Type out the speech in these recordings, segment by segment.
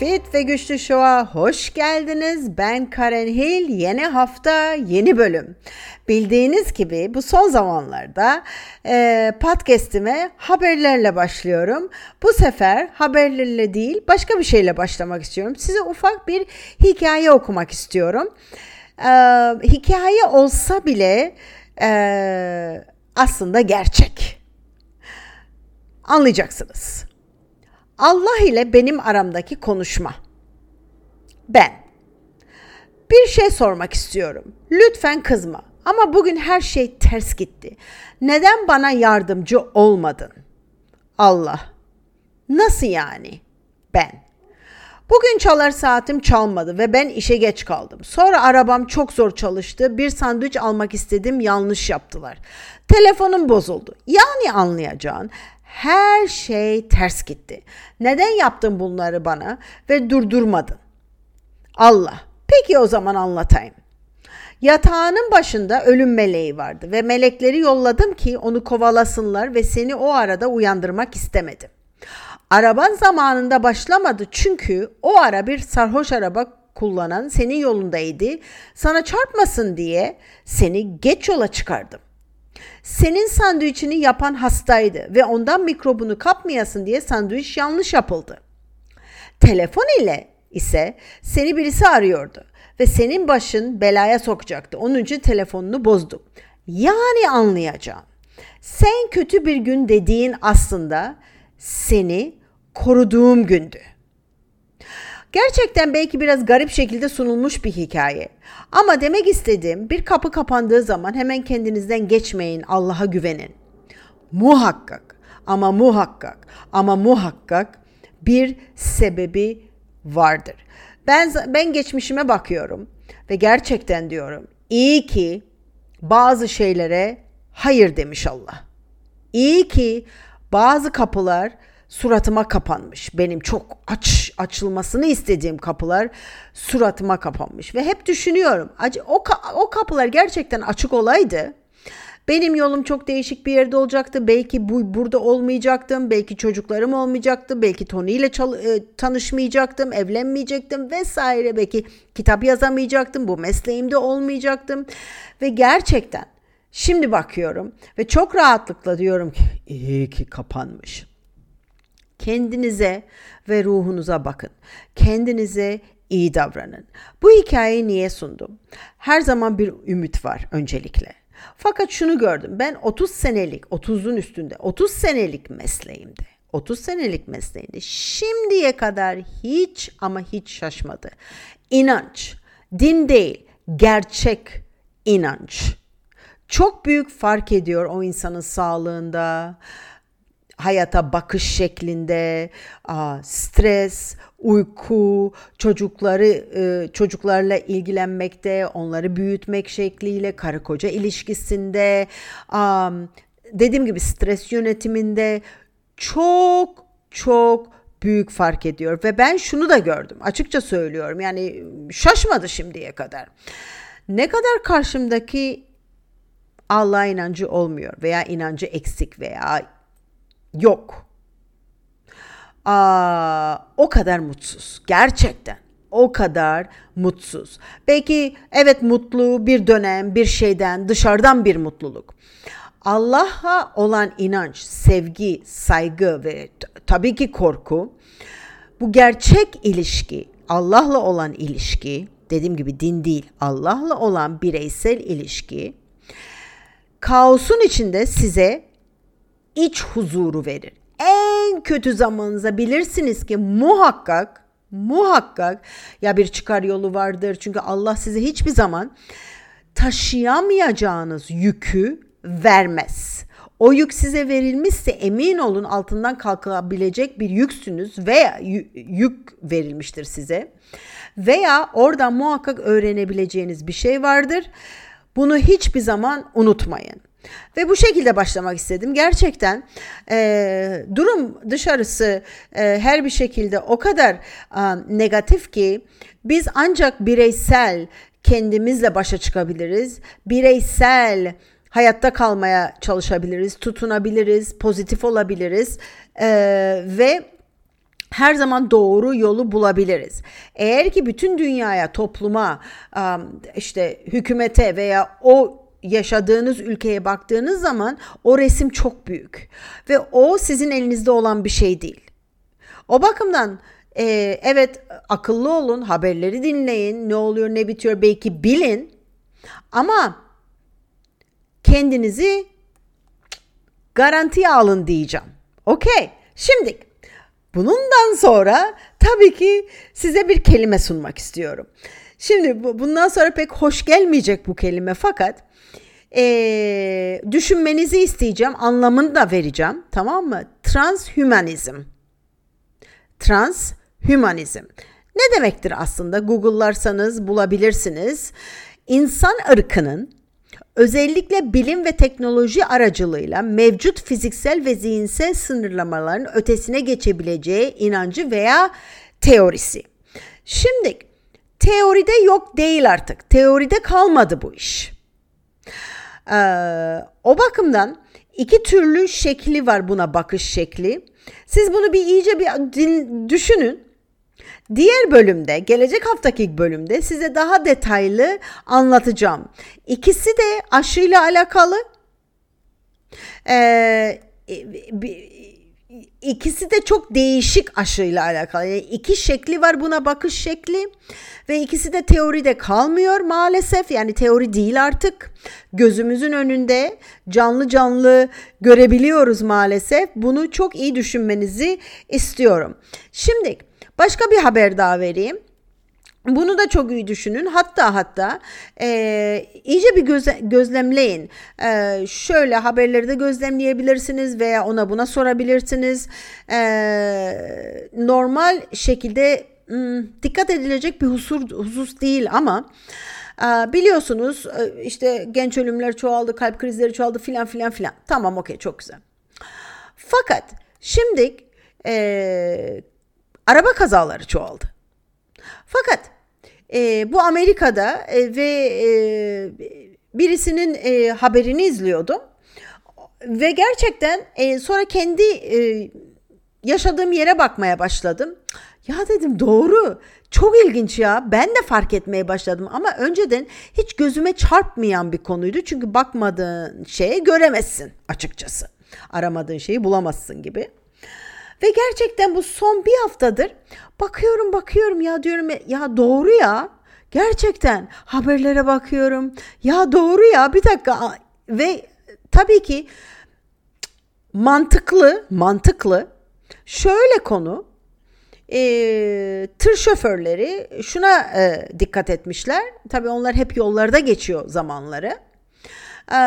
Fit ve Güçlü Show'a hoş geldiniz. Ben Karen Hill. Yeni hafta, yeni bölüm. Bildiğiniz gibi bu son zamanlarda e, podcast'ime haberlerle başlıyorum. Bu sefer haberlerle değil başka bir şeyle başlamak istiyorum. Size ufak bir hikaye okumak istiyorum. E, hikaye olsa bile e, aslında gerçek. Anlayacaksınız. Allah ile benim aramdaki konuşma. Ben. Bir şey sormak istiyorum. Lütfen kızma. Ama bugün her şey ters gitti. Neden bana yardımcı olmadın? Allah. Nasıl yani? Ben. Bugün çalar saatim çalmadı ve ben işe geç kaldım. Sonra arabam çok zor çalıştı. Bir sandviç almak istedim yanlış yaptılar. Telefonum bozuldu. Yani anlayacağın her şey ters gitti. Neden yaptın bunları bana ve durdurmadın? Allah. Peki o zaman anlatayım. Yatağının başında ölüm meleği vardı ve melekleri yolladım ki onu kovalasınlar ve seni o arada uyandırmak istemedim. Araban zamanında başlamadı çünkü o ara bir sarhoş araba kullanan senin yolundaydı. Sana çarpmasın diye seni geç yola çıkardım. Senin sandviçini yapan hastaydı ve ondan mikrobunu kapmayasın diye sandviç yanlış yapıldı. Telefon ile ise seni birisi arıyordu ve senin başın belaya sokacaktı. Onun için telefonunu bozdu. Yani anlayacağım. Sen kötü bir gün dediğin aslında seni koruduğum gündü. Gerçekten belki biraz garip şekilde sunulmuş bir hikaye. Ama demek istediğim bir kapı kapandığı zaman hemen kendinizden geçmeyin, Allah'a güvenin. Muhakkak ama muhakkak ama muhakkak bir sebebi vardır. Ben ben geçmişime bakıyorum ve gerçekten diyorum iyi ki bazı şeylere hayır demiş Allah. İyi ki bazı kapılar suratıma kapanmış. Benim çok aç açılmasını istediğim kapılar suratıma kapanmış ve hep düşünüyorum. O o kapılar gerçekten açık olaydı. Benim yolum çok değişik bir yerde olacaktı. Belki bu burada olmayacaktım. Belki çocuklarım olmayacaktı. Belki Tony ile e, tanışmayacaktım, evlenmeyecektim vesaire. Belki kitap yazamayacaktım. Bu mesleğimde olmayacaktım. Ve gerçekten şimdi bakıyorum ve çok rahatlıkla diyorum ki iyi ki kapanmış. Kendinize ve ruhunuza bakın. Kendinize iyi davranın. Bu hikayeyi niye sundum? Her zaman bir ümit var öncelikle. Fakat şunu gördüm. Ben 30 senelik, 30'un üstünde, 30 senelik mesleğimde, 30 senelik mesleğinde şimdiye kadar hiç ama hiç şaşmadı. İnanç, din değil, gerçek inanç. Çok büyük fark ediyor o insanın sağlığında, hayata bakış şeklinde, stres, uyku, çocukları e, çocuklarla ilgilenmekte, onları büyütmek şekliyle, karı koca ilişkisinde, dediğim gibi stres yönetiminde çok çok büyük fark ediyor ve ben şunu da gördüm. Açıkça söylüyorum. Yani şaşmadı şimdiye kadar. Ne kadar karşımdaki Allah inancı olmuyor veya inancı eksik veya yok. Aa, o kadar mutsuz. Gerçekten o kadar mutsuz. Belki evet mutlu bir dönem bir şeyden dışarıdan bir mutluluk. Allah'a olan inanç, sevgi, saygı ve tabii ki korku bu gerçek ilişki, Allah'la olan ilişki, dediğim gibi din değil, Allah'la olan bireysel ilişki kaosun içinde size iç huzuru verir. En kötü zamanınıza bilirsiniz ki muhakkak muhakkak ya bir çıkar yolu vardır. Çünkü Allah size hiçbir zaman taşıyamayacağınız yükü vermez. O yük size verilmişse emin olun altından kalkabilecek bir yüksünüz veya yük verilmiştir size. Veya oradan muhakkak öğrenebileceğiniz bir şey vardır. Bunu hiçbir zaman unutmayın. Ve bu şekilde başlamak istedim. Gerçekten e, durum dışarısı e, her bir şekilde o kadar e, negatif ki biz ancak bireysel kendimizle başa çıkabiliriz. Bireysel hayatta kalmaya çalışabiliriz, tutunabiliriz, pozitif olabiliriz e, ve her zaman doğru yolu bulabiliriz. Eğer ki bütün dünyaya, topluma, işte hükümete veya o yaşadığınız ülkeye baktığınız zaman o resim çok büyük ve o sizin elinizde olan bir şey değil. O bakımdan e, evet akıllı olun, haberleri dinleyin, ne oluyor ne bitiyor belki bilin ama kendinizi garantiye alın diyeceğim. Okey. Şimdi bundan sonra tabii ki size bir kelime sunmak istiyorum. Şimdi bundan sonra pek hoş gelmeyecek bu kelime fakat e, düşünmenizi isteyeceğim. Anlamını da vereceğim. Tamam mı? Transhumanizm. Transhumanizm. Ne demektir aslında? Google'larsanız bulabilirsiniz. İnsan ırkının özellikle bilim ve teknoloji aracılığıyla mevcut fiziksel ve zihinsel sınırlamaların ötesine geçebileceği inancı veya teorisi. Şimdi teoride yok değil artık. Teoride kalmadı bu iş. Ee, o bakımdan iki türlü şekli var buna bakış şekli. Siz bunu bir iyice bir düşünün. Diğer bölümde, gelecek haftaki bölümde size daha detaylı anlatacağım. İkisi de aşıyla alakalı. Ee, ikisi de çok değişik aşıyla alakalı. Yani iki şekli var buna bakış şekli ve ikisi de teoride kalmıyor maalesef. Yani teori değil artık. Gözümüzün önünde canlı canlı görebiliyoruz maalesef. Bunu çok iyi düşünmenizi istiyorum. Şimdi Başka bir haber daha vereyim. Bunu da çok iyi düşünün. Hatta hatta e, iyice bir göze, gözlemleyin. E, şöyle haberleri de gözlemleyebilirsiniz veya ona buna sorabilirsiniz. E, normal şekilde hmm, dikkat edilecek bir husur, husus değil ama e, biliyorsunuz e, işte genç ölümler çoğaldı, kalp krizleri çoğaldı filan filan filan. Tamam okey çok güzel. Fakat şimdi e, araba kazaları çoğaldı. Fakat e, bu Amerika'da e, ve e, birisinin e, haberini izliyordum ve gerçekten e, sonra kendi e, yaşadığım yere bakmaya başladım. Ya dedim doğru. Çok ilginç ya. Ben de fark etmeye başladım ama önceden hiç gözüme çarpmayan bir konuydu. Çünkü bakmadığın şeye göremezsin açıkçası. Aramadığın şeyi bulamazsın gibi. Ve gerçekten bu son bir haftadır bakıyorum bakıyorum ya diyorum ya doğru ya. Gerçekten haberlere bakıyorum. Ya doğru ya bir dakika ve tabii ki mantıklı mantıklı şöyle konu e, tır şoförleri şuna e, dikkat etmişler. Tabii onlar hep yollarda geçiyor zamanları. E,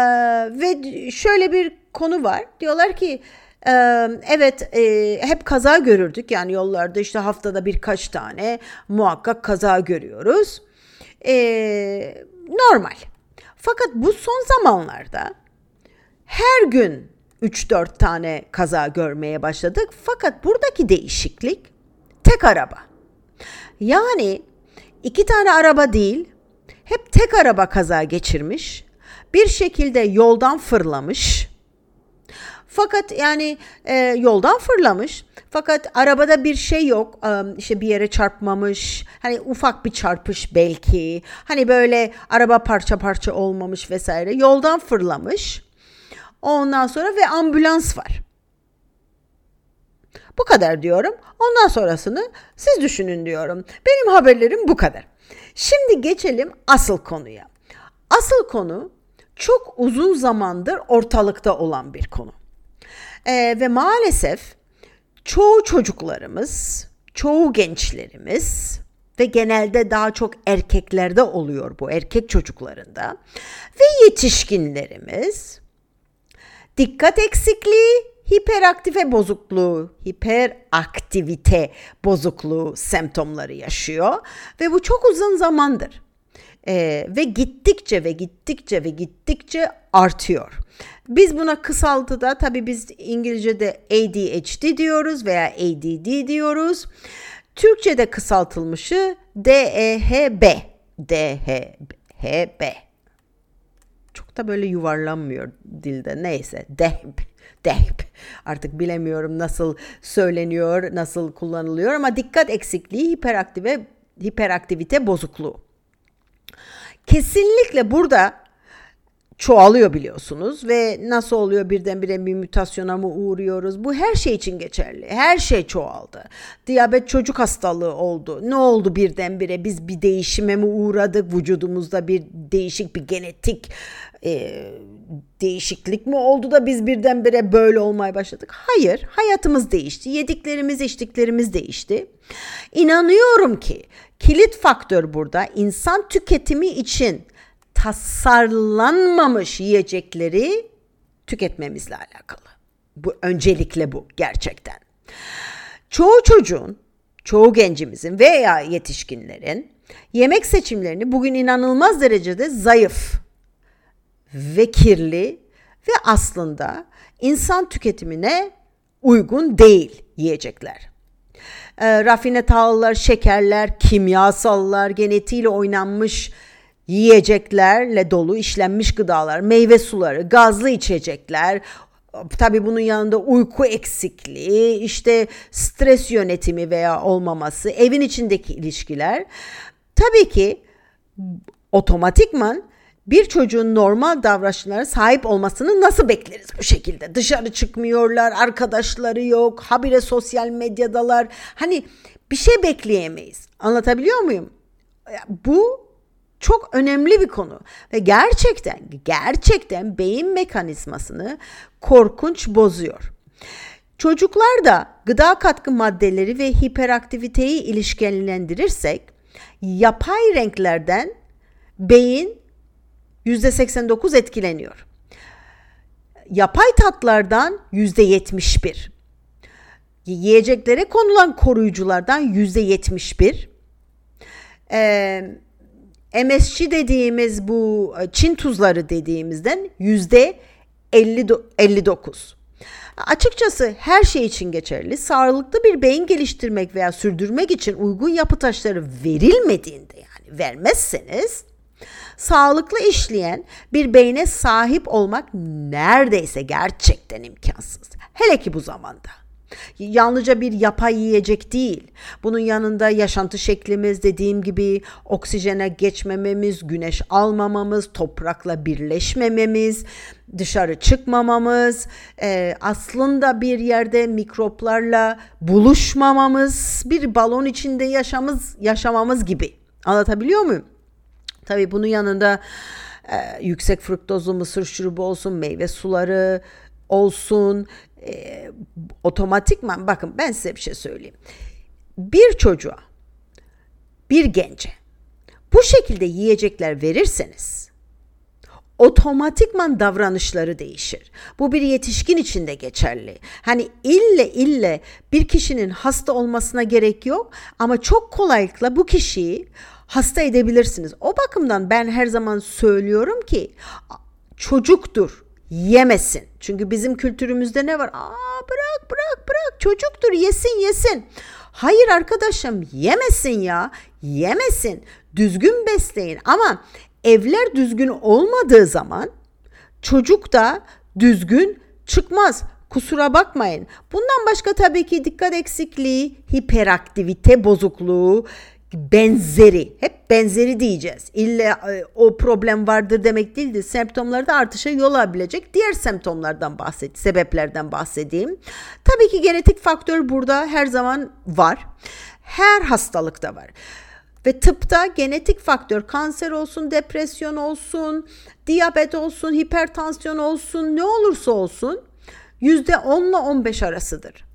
ve şöyle bir konu var. Diyorlar ki evet hep kaza görürdük yani yollarda işte haftada birkaç tane muhakkak kaza görüyoruz. Normal. Fakat bu son zamanlarda her gün 3-4 tane kaza görmeye başladık. Fakat buradaki değişiklik tek araba. Yani iki tane araba değil, hep tek araba kaza geçirmiş, bir şekilde yoldan fırlamış fakat yani e, yoldan fırlamış. Fakat arabada bir şey yok. Um, işte bir yere çarpmamış. Hani ufak bir çarpış belki. Hani böyle araba parça parça olmamış vesaire. Yoldan fırlamış. Ondan sonra ve ambulans var. Bu kadar diyorum. Ondan sonrasını siz düşünün diyorum. Benim haberlerim bu kadar. Şimdi geçelim asıl konuya. Asıl konu çok uzun zamandır ortalıkta olan bir konu. E, ve maalesef çoğu çocuklarımız, çoğu gençlerimiz ve genelde daha çok erkeklerde oluyor bu erkek çocuklarında ve yetişkinlerimiz dikkat eksikliği, hiperaktife bozukluğu, hiperaktivite bozukluğu semptomları yaşıyor ve bu çok uzun zamandır. Ee, ve gittikçe ve gittikçe ve gittikçe artıyor. Biz buna kısaltıda tabi biz İngilizce'de ADHD diyoruz veya ADD diyoruz. Türkçe'de kısaltılmışı DEHB. DEHB. Çok da böyle yuvarlanmıyor dilde. Neyse. DEHB. DEHB. Artık bilemiyorum nasıl söyleniyor, nasıl kullanılıyor ama dikkat eksikliği hiperaktive hiperaktivite bozukluğu. Kesinlikle burada çoğalıyor biliyorsunuz ve nasıl oluyor birdenbire bir mutasyona mı uğruyoruz? Bu her şey için geçerli. Her şey çoğaldı. Diyabet çocuk hastalığı oldu. Ne oldu birdenbire? Biz bir değişime mi uğradık? Vücudumuzda bir değişik bir genetik e, değişiklik mi oldu da biz birdenbire böyle olmaya başladık? Hayır, hayatımız değişti. Yediklerimiz, içtiklerimiz değişti. İnanıyorum ki kilit faktör burada insan tüketimi için tasarlanmamış yiyecekleri tüketmemizle alakalı. Bu öncelikle bu gerçekten. Çoğu çocuğun, çoğu gencimizin veya yetişkinlerin yemek seçimlerini bugün inanılmaz derecede zayıf ve kirli ve aslında insan tüketimine uygun değil yiyecekler. E, rafine tahıllar, şekerler, kimyasallar, genetiğiyle oynanmış yiyeceklerle dolu işlenmiş gıdalar, meyve suları, gazlı içecekler, Tabi bunun yanında uyku eksikliği, işte stres yönetimi veya olmaması, evin içindeki ilişkiler. Tabii ki otomatikman bir çocuğun normal davranışlara sahip olmasını nasıl bekleriz bu şekilde? Dışarı çıkmıyorlar, arkadaşları yok, habire sosyal medyadalar. Hani bir şey bekleyemeyiz. Anlatabiliyor muyum? Bu çok önemli bir konu ve gerçekten gerçekten beyin mekanizmasını korkunç bozuyor. Çocuklarda gıda katkı maddeleri ve hiperaktiviteyi ilişkilendirirsek yapay renklerden beyin %89 etkileniyor. Yapay tatlardan %71. Yiyeceklere konulan koruyuculardan %71. Ee, MSG dediğimiz bu e, Çin tuzları dediğimizden yüzde 59. Açıkçası her şey için geçerli. Sağlıklı bir beyin geliştirmek veya sürdürmek için uygun yapı taşları verilmediğinde yani vermezseniz sağlıklı işleyen bir beyne sahip olmak neredeyse gerçekten imkansız. Hele ki bu zamanda. Yalnızca bir yapay yiyecek değil. Bunun yanında yaşantı şeklimiz dediğim gibi oksijene geçmememiz, güneş almamamız, toprakla birleşmememiz, dışarı çıkmamamız, e, aslında bir yerde mikroplarla buluşmamamız, bir balon içinde yaşamız, yaşamamız gibi. Anlatabiliyor muyum? Tabii bunun yanında e, yüksek fruktozlu mısır şurubu olsun, meyve suları olsun, e, otomatikman bakın ben size bir şey söyleyeyim. Bir çocuğa, bir gence bu şekilde yiyecekler verirseniz otomatikman davranışları değişir. Bu bir yetişkin için de geçerli. Hani ille ille bir kişinin hasta olmasına gerek yok ama çok kolaylıkla bu kişiyi hasta edebilirsiniz. O bakımdan ben her zaman söylüyorum ki çocuktur yemesin. Çünkü bizim kültürümüzde ne var? Aa bırak bırak bırak çocuktur yesin yesin. Hayır arkadaşım yemesin ya yemesin. Düzgün besleyin ama evler düzgün olmadığı zaman çocuk da düzgün çıkmaz. Kusura bakmayın. Bundan başka tabii ki dikkat eksikliği, hiperaktivite bozukluğu, benzeri, hep benzeri diyeceğiz. İlle e, o problem vardır demek değildi. Semptomlarda artışa yol alabilecek diğer semptomlardan bahset, sebeplerden bahsedeyim. Tabii ki genetik faktör burada her zaman var. Her hastalıkta var. Ve tıpta genetik faktör kanser olsun, depresyon olsun, diyabet olsun, hipertansiyon olsun, ne olursa olsun %10 ile 15 arasıdır.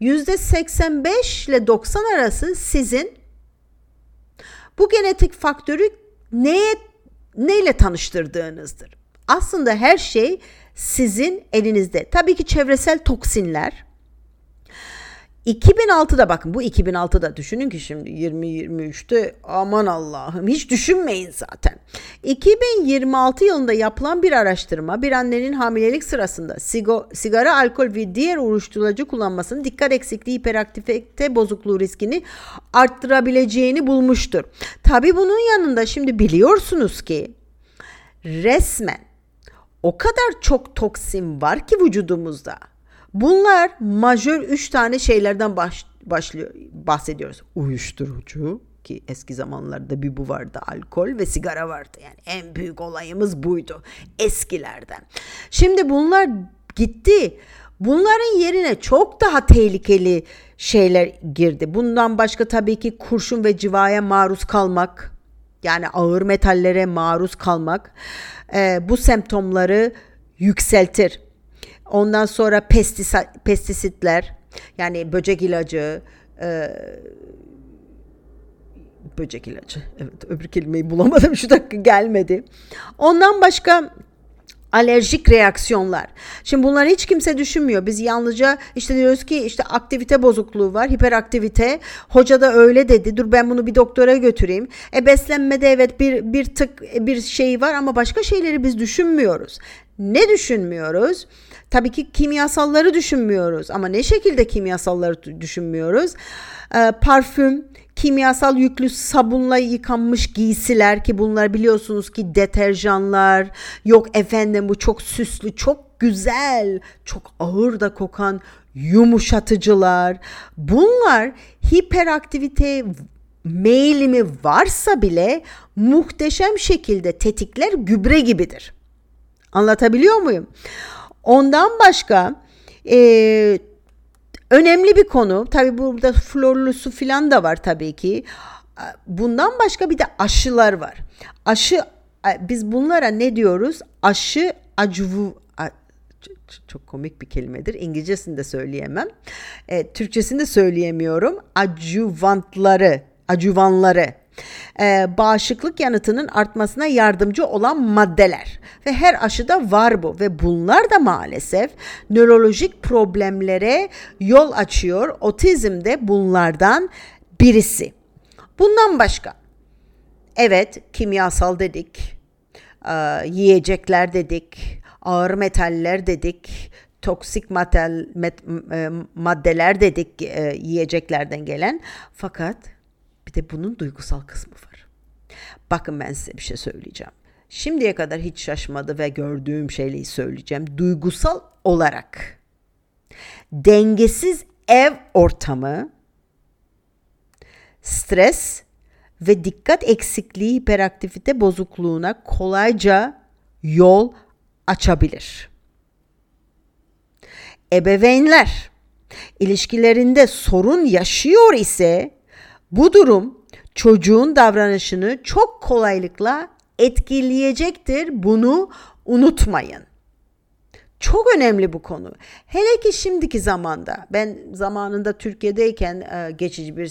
%85 ile 90 arası sizin bu genetik faktörü neye neyle tanıştırdığınızdır. Aslında her şey sizin elinizde. Tabii ki çevresel toksinler, 2006'da bakın bu 2006'da düşünün ki şimdi 2023'te aman Allah'ım hiç düşünmeyin zaten. 2026 yılında yapılan bir araştırma bir annenin hamilelik sırasında sigo, sigara, alkol ve diğer uyuşturucu kullanmasının dikkat eksikliği hiperaktivite bozukluğu riskini arttırabileceğini bulmuştur. Tabi bunun yanında şimdi biliyorsunuz ki resmen o kadar çok toksin var ki vücudumuzda Bunlar majör 3 tane şeylerden baş, başlıyor bahsediyoruz. Uyuşturucu ki eski zamanlarda bir bu vardı alkol ve sigara vardı. Yani en büyük olayımız buydu eskilerden. Şimdi bunlar gitti. Bunların yerine çok daha tehlikeli şeyler girdi. Bundan başka tabii ki kurşun ve civaya maruz kalmak, yani ağır metallere maruz kalmak e, bu semptomları yükseltir. Ondan sonra pestis pestisitler yani böcek ilacı, e, böcek ilacı. Evet öbür kelimeyi bulamadım şu dakika gelmedi. Ondan başka alerjik reaksiyonlar. Şimdi bunları hiç kimse düşünmüyor. Biz yalnızca işte diyoruz ki işte aktivite bozukluğu var, hiperaktivite. Hoca da öyle dedi. Dur ben bunu bir doktora götüreyim. E beslenmede evet bir bir tık bir şey var ama başka şeyleri biz düşünmüyoruz. Ne düşünmüyoruz? Tabii ki kimyasalları düşünmüyoruz ama ne şekilde kimyasalları düşünmüyoruz? Ee, parfüm, kimyasal yüklü sabunla yıkanmış giysiler ki bunlar biliyorsunuz ki deterjanlar yok efendim bu çok süslü çok güzel çok ağır da kokan yumuşatıcılar bunlar hiperaktivite meyilimi varsa bile muhteşem şekilde tetikler gübre gibidir. Anlatabiliyor muyum? Ondan başka e, önemli bir konu tabi burada florlu su filan da var tabii ki. Bundan başka bir de aşılar var. Aşı biz bunlara ne diyoruz? Aşı acuvu çok komik bir kelimedir. İngilizcesini de söyleyemem. E, Türkçesini söyleyemiyorum. Acuvantları, acuvanları e, bağışıklık yanıtının artmasına yardımcı olan maddeler. Ve her aşıda var bu. Ve bunlar da maalesef nörolojik problemlere yol açıyor. Otizm de bunlardan birisi. Bundan başka. Evet kimyasal dedik, e, yiyecekler dedik, ağır metaller dedik, toksik madel, met, e, maddeler dedik e, yiyeceklerden gelen. Fakat bir de bunun duygusal kısmı var. Bakın ben size bir şey söyleyeceğim. Şimdiye kadar hiç şaşmadı ve gördüğüm şeyleri söyleyeceğim. Duygusal olarak dengesiz ev ortamı, stres ve dikkat eksikliği hiperaktivite bozukluğuna kolayca yol açabilir. Ebeveynler ilişkilerinde sorun yaşıyor ise bu durum çocuğun davranışını çok kolaylıkla etkileyecektir. Bunu unutmayın. Çok önemli bu konu. Hele ki şimdiki zamanda ben zamanında Türkiye'deyken e, geçici bir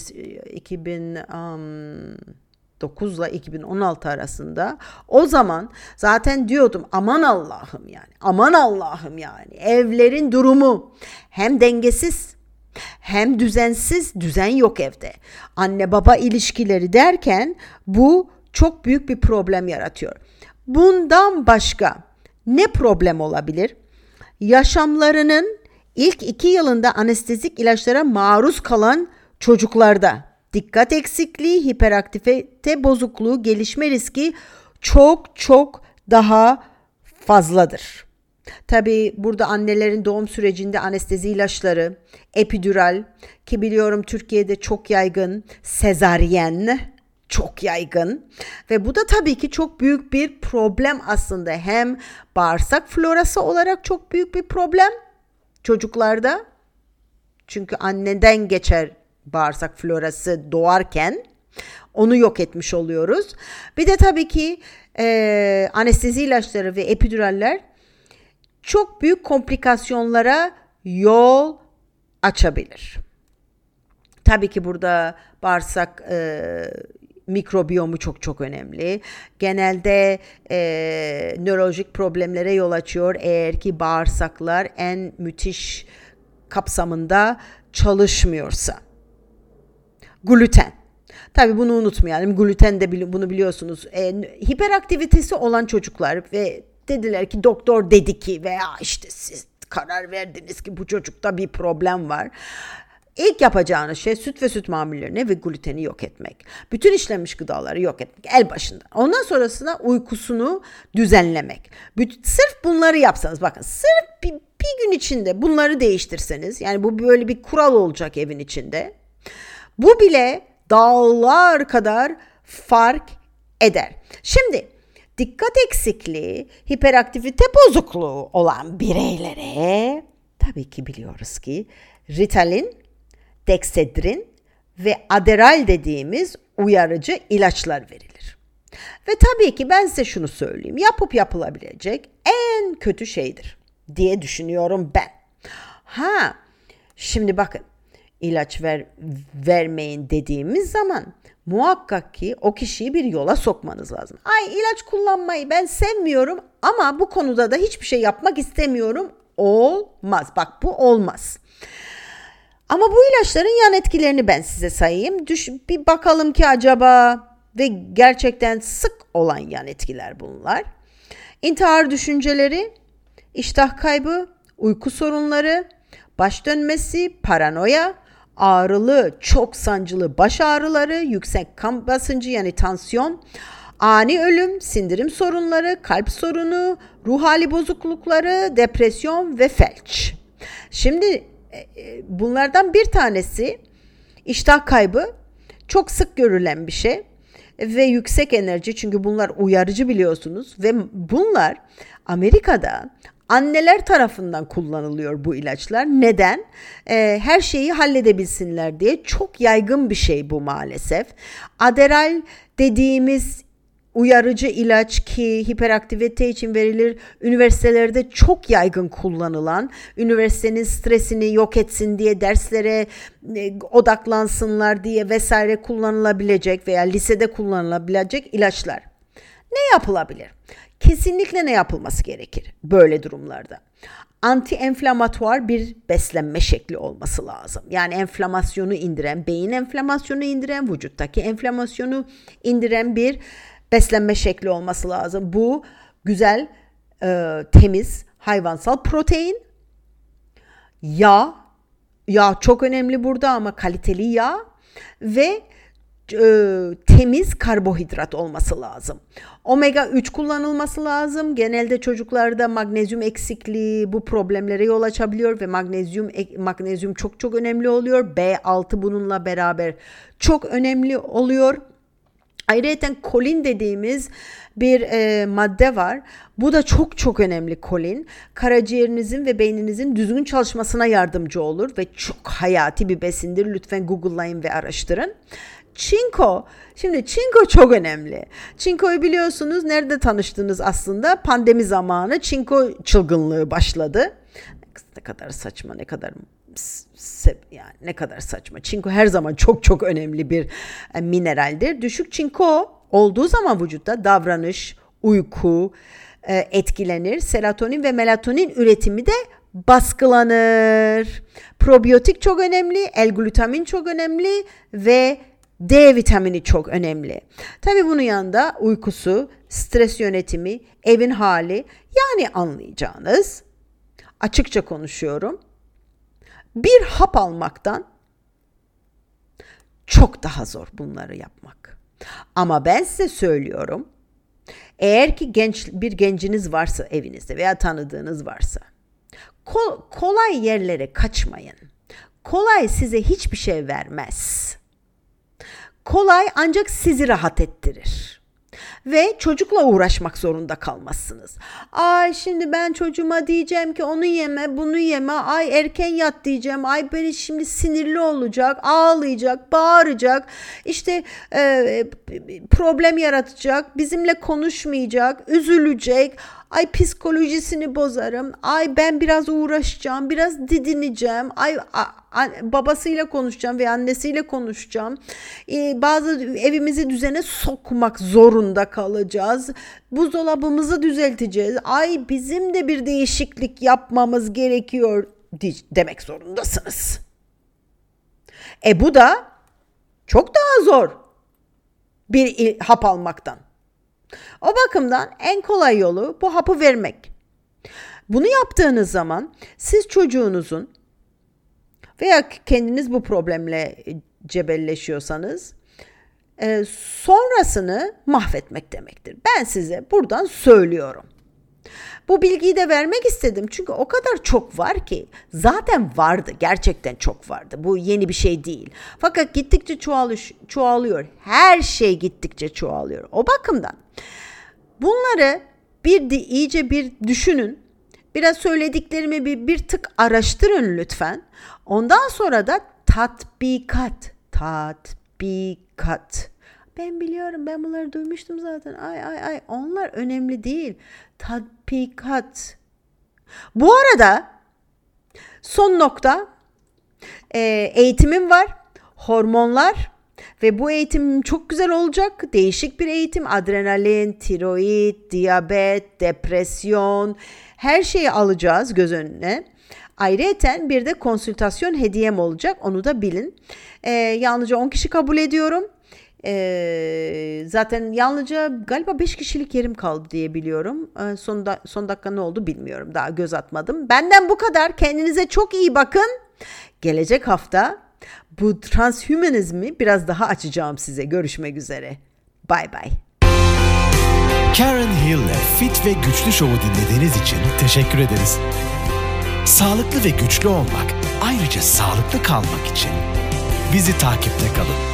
2009 ile 2016 arasında o zaman zaten diyordum aman Allah'ım yani aman Allah'ım yani evlerin durumu hem dengesiz hem düzensiz, düzen yok evde. Anne baba ilişkileri derken bu çok büyük bir problem yaratıyor. Bundan başka ne problem olabilir? Yaşamlarının ilk iki yılında anestezik ilaçlara maruz kalan çocuklarda dikkat eksikliği, hiperaktivite bozukluğu, gelişme riski çok çok daha fazladır. Tabi burada annelerin doğum sürecinde anestezi ilaçları, epidural ki biliyorum Türkiye'de çok yaygın, sezaryen çok yaygın ve bu da tabii ki çok büyük bir problem aslında. Hem bağırsak florası olarak çok büyük bir problem çocuklarda. Çünkü anneden geçer bağırsak florası doğarken onu yok etmiş oluyoruz. Bir de tabii ki e, anestezi ilaçları ve epiduraller çok büyük komplikasyonlara yol açabilir. Tabii ki burada bağırsak e, mikrobiyomu çok çok önemli. Genelde e, nörolojik problemlere yol açıyor eğer ki bağırsaklar en müthiş kapsamında çalışmıyorsa. Gluten. Tabii bunu unutmayalım. Gluten de bunu biliyorsunuz. E, hiperaktivitesi olan çocuklar ve dediler ki doktor dedi ki veya işte siz karar verdiniz ki bu çocukta bir problem var. İlk yapacağınız şey süt ve süt mamullerini ve gluteni yok etmek. Bütün işlenmiş gıdaları yok etmek el başında. Ondan sonrasında uykusunu düzenlemek. Sırf bunları yapsanız bakın sırf bir, bir gün içinde bunları değiştirseniz yani bu böyle bir kural olacak evin içinde. Bu bile dağlar kadar fark eder. Şimdi dikkat eksikliği, hiperaktivite bozukluğu olan bireylere tabii ki biliyoruz ki Ritalin Dexedrin ve Aderal dediğimiz uyarıcı ilaçlar verilir. Ve tabii ki ben size şunu söyleyeyim. Yapıp yapılabilecek en kötü şeydir diye düşünüyorum ben. Ha, şimdi bakın ilaç ver, vermeyin dediğimiz zaman muhakkak ki o kişiyi bir yola sokmanız lazım. Ay ilaç kullanmayı ben sevmiyorum ama bu konuda da hiçbir şey yapmak istemiyorum. Olmaz. Bak bu olmaz. Ama bu ilaçların yan etkilerini ben size sayayım. Düş, bir bakalım ki acaba ve gerçekten sık olan yan etkiler bunlar. İntihar düşünceleri, iştah kaybı, uyku sorunları, baş dönmesi, paranoya, ağrılı, çok sancılı baş ağrıları, yüksek kan basıncı yani tansiyon, ani ölüm, sindirim sorunları, kalp sorunu, ruh hali bozuklukları, depresyon ve felç. Şimdi e, e, bunlardan bir tanesi iştah kaybı çok sık görülen bir şey ve yüksek enerji çünkü bunlar uyarıcı biliyorsunuz ve bunlar Amerika'da anneler tarafından kullanılıyor bu ilaçlar. Neden? Ee, her şeyi halledebilsinler diye çok yaygın bir şey bu maalesef. Aderal dediğimiz uyarıcı ilaç ki hiperaktivite için verilir. Üniversitelerde çok yaygın kullanılan, üniversitenin stresini yok etsin diye derslere e, odaklansınlar diye vesaire kullanılabilecek veya lisede kullanılabilecek ilaçlar. Ne yapılabilir? Kesinlikle ne yapılması gerekir böyle durumlarda? anti-enflamatuar bir beslenme şekli olması lazım. Yani enflamasyonu indiren, beyin enflamasyonu indiren, vücuttaki enflamasyonu indiren bir beslenme şekli olması lazım. Bu güzel, e, temiz hayvansal protein, yağ, yağ çok önemli burada ama kaliteli yağ ve e, temiz karbohidrat olması lazım. Omega 3 kullanılması lazım. Genelde çocuklarda magnezyum eksikliği bu problemlere yol açabiliyor ve magnezyum magnezyum çok çok önemli oluyor. B6 bununla beraber çok önemli oluyor. Ayrıca kolin dediğimiz bir e, madde var. Bu da çok çok önemli kolin. Karaciğerinizin ve beyninizin düzgün çalışmasına yardımcı olur ve çok hayati bir besindir. Lütfen Google'layın ve araştırın. Çinko. Şimdi çinko çok önemli. Çinko'yu biliyorsunuz nerede tanıştınız aslında? Pandemi zamanı çinko çılgınlığı başladı. Ne kadar saçma, ne kadar yani ne kadar saçma. Çinko her zaman çok çok önemli bir e, mineraldir. Düşük çinko olduğu zaman vücutta davranış, uyku e, etkilenir. Serotonin ve melatonin üretimi de baskılanır. Probiyotik çok önemli, L-glutamin çok önemli ve D vitamini çok önemli. Tabii bunun yanında uykusu, stres yönetimi, evin hali yani anlayacağınız açıkça konuşuyorum bir hap almaktan çok daha zor bunları yapmak. Ama ben size söylüyorum. Eğer ki genç bir genciniz varsa evinizde veya tanıdığınız varsa kol, kolay yerlere kaçmayın. Kolay size hiçbir şey vermez. Kolay ancak sizi rahat ettirir. Ve çocukla uğraşmak zorunda kalmazsınız. Ay şimdi ben çocuğuma diyeceğim ki onu yeme bunu yeme. Ay erken yat diyeceğim. Ay beni şimdi sinirli olacak ağlayacak bağıracak. İşte e, problem yaratacak bizimle konuşmayacak üzülecek Ay psikolojisini bozarım. Ay ben biraz uğraşacağım, biraz didineceğim. Ay babasıyla konuşacağım ve annesiyle konuşacağım. Ee, bazı evimizi düzene sokmak zorunda kalacağız. Buzdolabımızı düzelteceğiz. Ay bizim de bir değişiklik yapmamız gerekiyor demek zorundasınız. E bu da çok daha zor bir hap almaktan. O bakımdan en kolay yolu bu hapı vermek. Bunu yaptığınız zaman siz çocuğunuzun veya kendiniz bu problemle cebelleşiyorsanız e, sonrasını mahvetmek demektir. Ben size buradan söylüyorum. Bu bilgiyi de vermek istedim. Çünkü o kadar çok var ki zaten vardı gerçekten çok vardı. Bu yeni bir şey değil. Fakat gittikçe çoğalıyor, çoğalıyor. Her şey gittikçe çoğalıyor. O bakımdan bunları bir de iyice bir düşünün. Biraz söylediklerimi bir, bir tık araştırın lütfen. Ondan sonra da tatbikat tatbikat. Ben biliyorum ben bunları duymuştum zaten. Ay ay ay. Onlar önemli değil. Tatbikat. Bu arada son nokta e, eğitimim var. Hormonlar ve bu eğitim çok güzel olacak. Değişik bir eğitim. Adrenalin, tiroid, diyabet, depresyon her şeyi alacağız göz önüne. Ayrıca bir de konsültasyon hediyem olacak. Onu da bilin. Ee, yalnızca 10 kişi kabul ediyorum. Ee, zaten yalnızca galiba 5 kişilik yerim kaldı diye biliyorum. Ee, son, da, son dakika ne oldu bilmiyorum. Daha göz atmadım. Benden bu kadar. Kendinize çok iyi bakın. Gelecek hafta bu transhumanizmi biraz daha açacağım size. Görüşmek üzere. Bay bay. Karen Hill'le Fit ve Güçlü Show'u dinlediğiniz için teşekkür ederiz. Sağlıklı ve güçlü olmak, ayrıca sağlıklı kalmak için bizi takipte kalın.